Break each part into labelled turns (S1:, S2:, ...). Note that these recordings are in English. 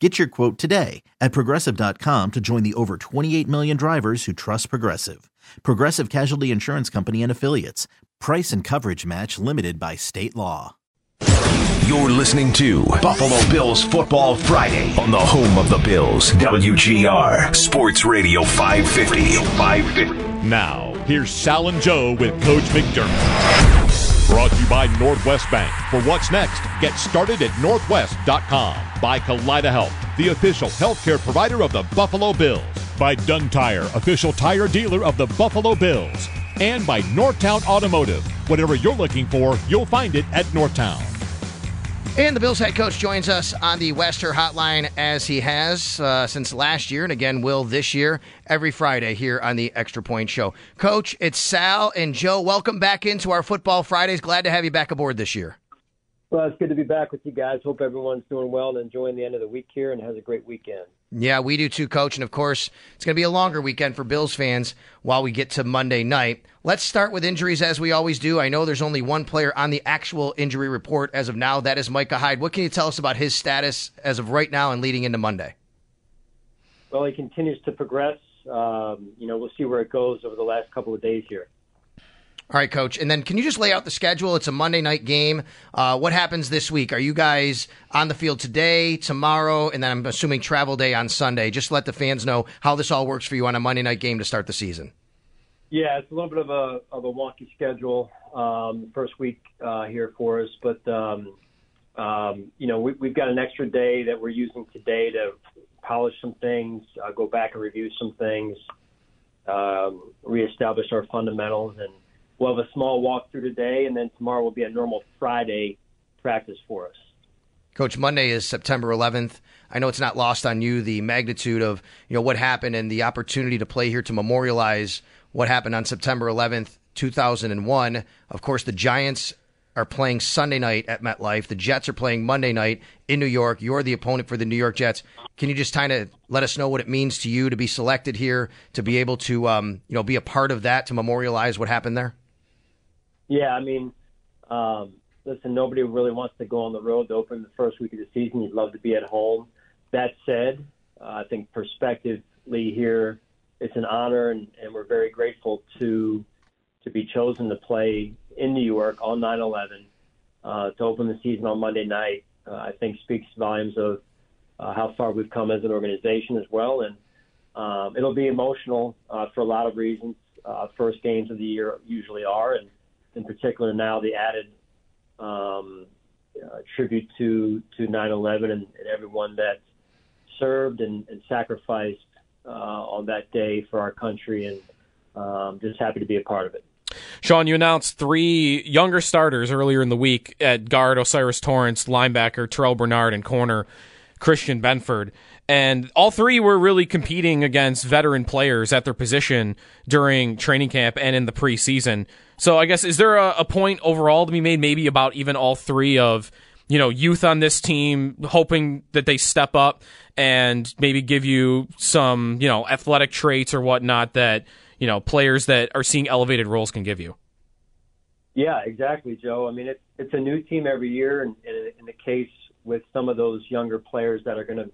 S1: Get your quote today at progressive.com to join the over 28 million drivers who trust Progressive. Progressive Casualty Insurance Company and Affiliates. Price and coverage match limited by state law.
S2: You're listening to Buffalo Bills Football Friday on the home of the Bills, WGR Sports Radio 550. 550.
S3: Now, here's Sal and Joe with Coach McDermott. Brought to you by Northwest Bank. For what's next, get started at northwest.com. By Kaleida Health, the official healthcare provider of the Buffalo Bills. By Dunn Tire, official tire dealer of the Buffalo Bills. And by Northtown Automotive. Whatever you're looking for, you'll find it at Northtown.
S4: And the Bills head coach joins us on the Wester Hotline as he has uh, since last year, and again will this year every Friday here on the Extra Point Show. Coach, it's Sal and Joe. Welcome back into our Football Fridays. Glad to have you back aboard this year.
S5: Well, it's good to be back with you guys. Hope everyone's doing well and enjoying the end of the week here and has a great weekend.
S4: Yeah, we do too, Coach. And of course, it's going to be a longer weekend for Bills fans while we get to Monday night. Let's start with injuries as we always do. I know there's only one player on the actual injury report as of now. That is Micah Hyde. What can you tell us about his status as of right now and leading into Monday?
S5: Well, he continues to progress. Um, you know, we'll see where it goes over the last couple of days here.
S4: All right, coach. And then can you just lay out the schedule? It's a Monday night game. Uh, what happens this week? Are you guys on the field today, tomorrow, and then I'm assuming travel day on Sunday? Just let the fans know how this all works for you on a Monday night game to start the season.
S5: Yeah, it's a little bit of a of a wonky schedule um, first week uh, here for us, but um, um, you know we, we've got an extra day that we're using today to polish some things, uh, go back and review some things, um, reestablish our fundamentals, and we'll have a small walkthrough today, and then tomorrow will be a normal Friday practice for us.
S4: Coach, Monday is September 11th. I know it's not lost on you the magnitude of you know what happened and the opportunity to play here to memorialize what happened on September 11th, 2001. Of course, the Giants are playing Sunday night at MetLife. The Jets are playing Monday night in New York. You're the opponent for the New York Jets. Can you just kind of let us know what it means to you to be selected here, to be able to um, you know be a part of that, to memorialize what happened there?
S5: Yeah, I mean, um, listen, nobody really wants to go on the road to open the first week of the season. You'd love to be at home. That said, uh, I think prospectively here, it's an honor, and, and we're very grateful to to be chosen to play in New York on 9/11 uh, to open the season on Monday night. Uh, I think speaks volumes of uh, how far we've come as an organization as well, and um, it'll be emotional uh, for a lot of reasons. Uh, first games of the year usually are, and in particular now the added um, uh, tribute to to 9/11 and, and everyone that served and, and sacrificed uh, on that day for our country, and um, just happy to be a part of it.
S6: Sean, you announced three younger starters earlier in the week at guard O'Cyrus Torrence, linebacker Terrel Bernard, and corner Christian Benford. And all three were really competing against veteran players at their position during training camp and in the preseason. So I guess is there a, a point overall to be made maybe about even all three of you know youth on this team hoping that they step up and maybe give you some you know athletic traits or whatnot that you know players that are seeing elevated roles can give you.
S5: Yeah, exactly, Joe. I mean, it's it's a new team every year, and in the case with some of those younger players that are going to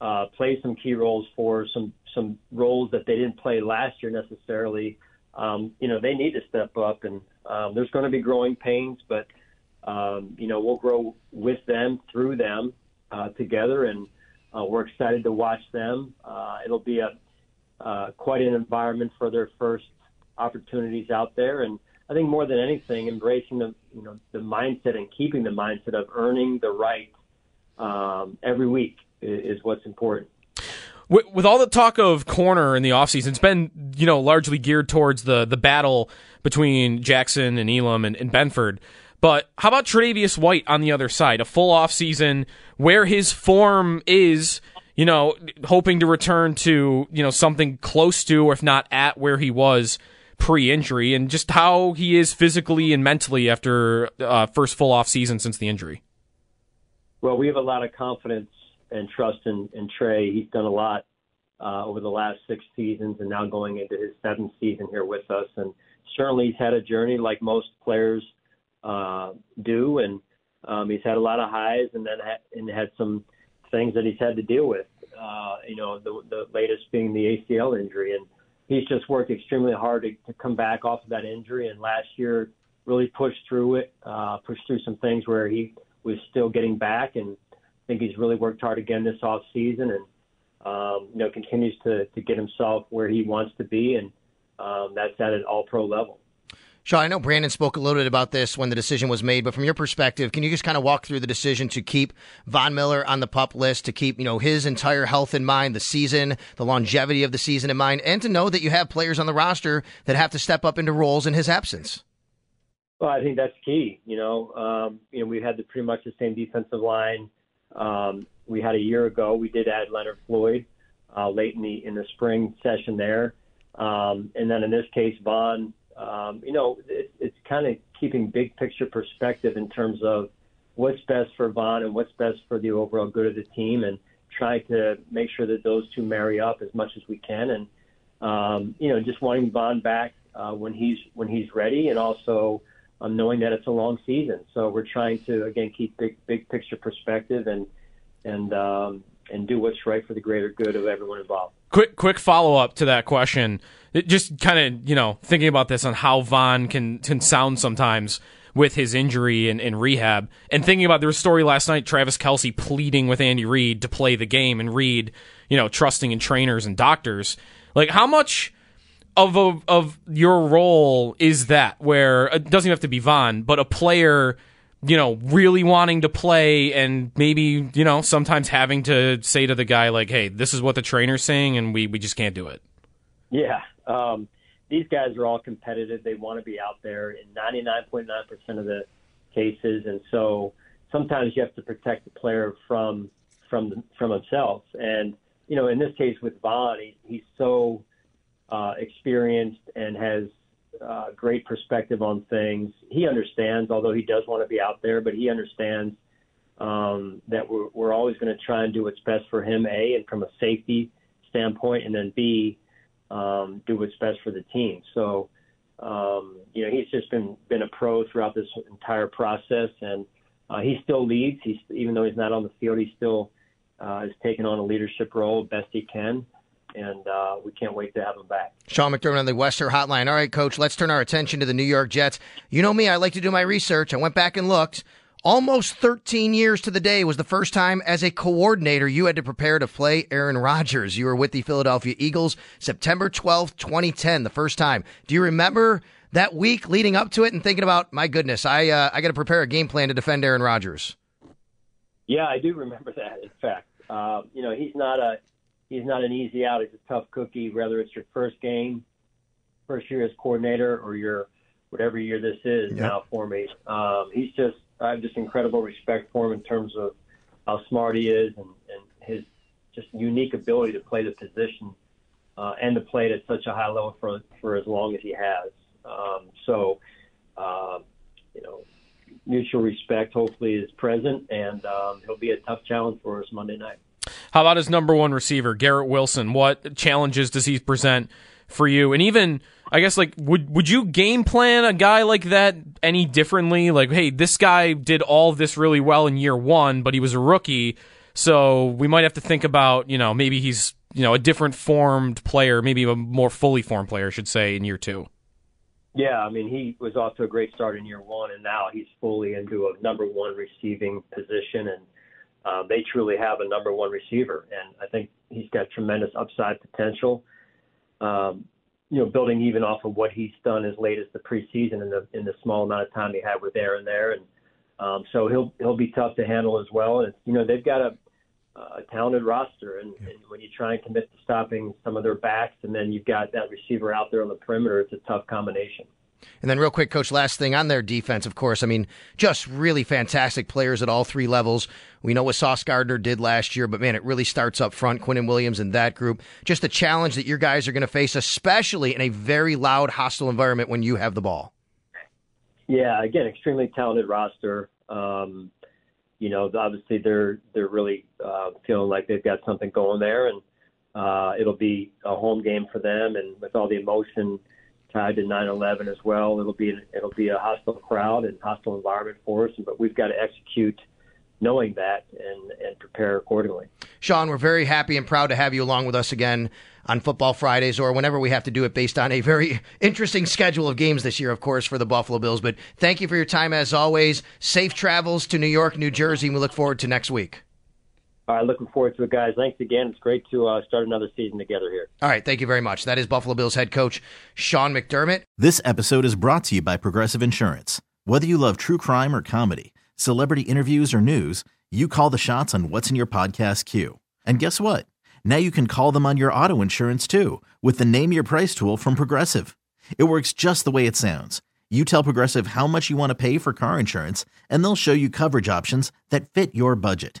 S5: uh, play some key roles for some some roles that they didn't play last year necessarily. Um, you know, they need to step up, and um, there's going to be growing pains, but um, you know, we'll grow with them, through them, uh, together, and uh, we're excited to watch them. Uh, it'll be a uh, quite an environment for their first opportunities out there, and I think more than anything, embracing the you know the mindset and keeping the mindset of earning the right um, every week is, what's important.
S6: With, with all the talk of corner in the offseason, it's been you know largely geared towards the the battle between Jackson and Elam and, and Benford. But how about Tre'Davious White on the other side? A full offseason where his form is, you know, hoping to return to, you know, something close to, or if not at where he was pre injury, and just how he is physically and mentally after uh, first full off season since the injury.
S5: Well, we have a lot of confidence and trust in, in Trey. He's done a lot uh, over the last six seasons and now going into his seventh season here with us. And certainly he's had a journey like most players uh, do, and um, he's had a lot of highs and then ha- and had some things that he's had to deal with. Uh, you know, the, the latest being the ACL injury, and he's just worked extremely hard to, to come back off of that injury. And last year, really pushed through it, uh, pushed through some things where he was still getting back, and I think he's really worked hard again this off season, and um, you know continues to to get himself where he wants to be, and um, that's at an All Pro level.
S4: Sean, I know Brandon spoke a little bit about this when the decision was made, but from your perspective, can you just kind of walk through the decision to keep Von Miller on the pup list, to keep you know his entire health in mind, the season, the longevity of the season in mind, and to know that you have players on the roster that have to step up into roles in his absence?
S5: Well, I think that's key. You know, um, you know, we had the, pretty much the same defensive line. Um, we had a year ago. We did add Leonard Floyd uh, late in the in the spring session there, um, and then in this case, Von um, you know, it, it's kind of keeping big picture perspective in terms of what's best for Von and what's best for the overall good of the team, and trying to make sure that those two marry up as much as we can, and um, you know, just wanting Von back uh, when he's when he's ready, and also um, knowing that it's a long season. So we're trying to again keep big big picture perspective and and um, and do what's right for the greater good of everyone involved.
S6: Quick quick follow up to that question it just kind of you know thinking about this on how Von can can sound sometimes with his injury and, rehab, and thinking about there was a story last night, Travis Kelce pleading with Andy Reid to play the game, and Reid, you know, trusting in trainers and doctors. Like how much of a, of your role is that where it doesn't have to be Von, but a player you know, really wanting to play and maybe, you know, sometimes having to say to the guy like, "Hey, this is what the trainer's saying and we we just can't do it."
S5: Yeah, um, these guys are all competitive. They want to be out there in 99.9% of the cases, and so sometimes you have to protect the player from from from himself. And you know, in this case with Von, he, he's so uh, experienced and has uh, great perspective on things. He understands, although he does want to be out there, but he understands um, that we're, we're always going to try and do what's best for him, A, and from a safety standpoint, and then B, um, do what's best for the team. So, um, you know, he's just been been a pro throughout this entire process, and uh, he still leads. He's even though he's not on the field, he still uh, has taken on a leadership role best he can. And uh, we can't wait to have him back.
S4: Sean McDermott on the Western Hotline. All right, Coach, let's turn our attention to the New York Jets. You know me, I like to do my research. I went back and looked. Almost 13 years to the day was the first time as a coordinator you had to prepare to play Aaron Rodgers. You were with the Philadelphia Eagles September 12th, 2010, the first time. Do you remember that week leading up to it and thinking about, my goodness, I uh, I got to prepare a game plan to defend Aaron Rodgers?
S5: Yeah, I do remember that. In fact, uh, you know, he's not a he's not an easy out. He's a tough cookie. Whether it's your first game, first year as coordinator, or your whatever year this is yep. now for me, um, he's just I have just incredible respect for him in terms of how smart he is and, and his just unique ability to play the position uh, and to play it at such a high level for for as long as he has. Um, so, uh, you know, mutual respect hopefully is present, and um, he'll be a tough challenge for us Monday night.
S6: How about his number one receiver, Garrett Wilson? What challenges does he present for you? And even I guess like would would you game plan a guy like that any differently? Like, hey, this guy did all this really well in year one, but he was a rookie, so we might have to think about you know maybe he's you know a different formed player, maybe a more fully formed player, I should say, in year two.
S5: Yeah, I mean he was off to a great start in year one, and now he's fully into a number one receiving position, and uh, they truly have a number one receiver, and I think he's got tremendous upside potential. Um, you know, building even off of what he's done as late as the preseason in the in the small amount of time he had with Aaron there, and um, so he'll he'll be tough to handle as well. And you know, they've got a a talented roster, and, and when you try and commit to stopping some of their backs, and then you've got that receiver out there on the perimeter, it's a tough combination.
S4: And then, real quick, coach, last thing on their defense, of course. I mean, just really fantastic players at all three levels. We know what Sauce Gardner did last year, but man, it really starts up front. Quinnen Williams and that group. Just a challenge that your guys are going to face, especially in a very loud, hostile environment when you have the ball.
S5: Yeah, again, extremely talented roster. Um, you know, obviously they're they're really uh, feeling like they've got something going there, and uh, it'll be a home game for them. And with all the emotion tied to 9/11 as well. It'll be it'll be a hostile crowd and hostile environment for us, but we've got to execute knowing that and and prepare accordingly.
S4: Sean, we're very happy and proud to have you along with us again on Football Fridays or whenever we have to do it based on a very interesting schedule of games this year, of course, for the Buffalo Bills. But thank you for your time as always. Safe travels to New York, New Jersey, and we look forward to next week.
S5: All right, looking forward to it, guys. Thanks again. It's great to uh, start another season together here.
S4: All right, thank you very much. That is Buffalo Bills head coach Sean McDermott.
S1: This episode is brought to you by Progressive Insurance. Whether you love true crime or comedy, celebrity interviews or news, you call the shots on what's in your podcast queue. And guess what? Now you can call them on your auto insurance too with the Name Your Price tool from Progressive. It works just the way it sounds. You tell Progressive how much you want to pay for car insurance, and they'll show you coverage options that fit your budget.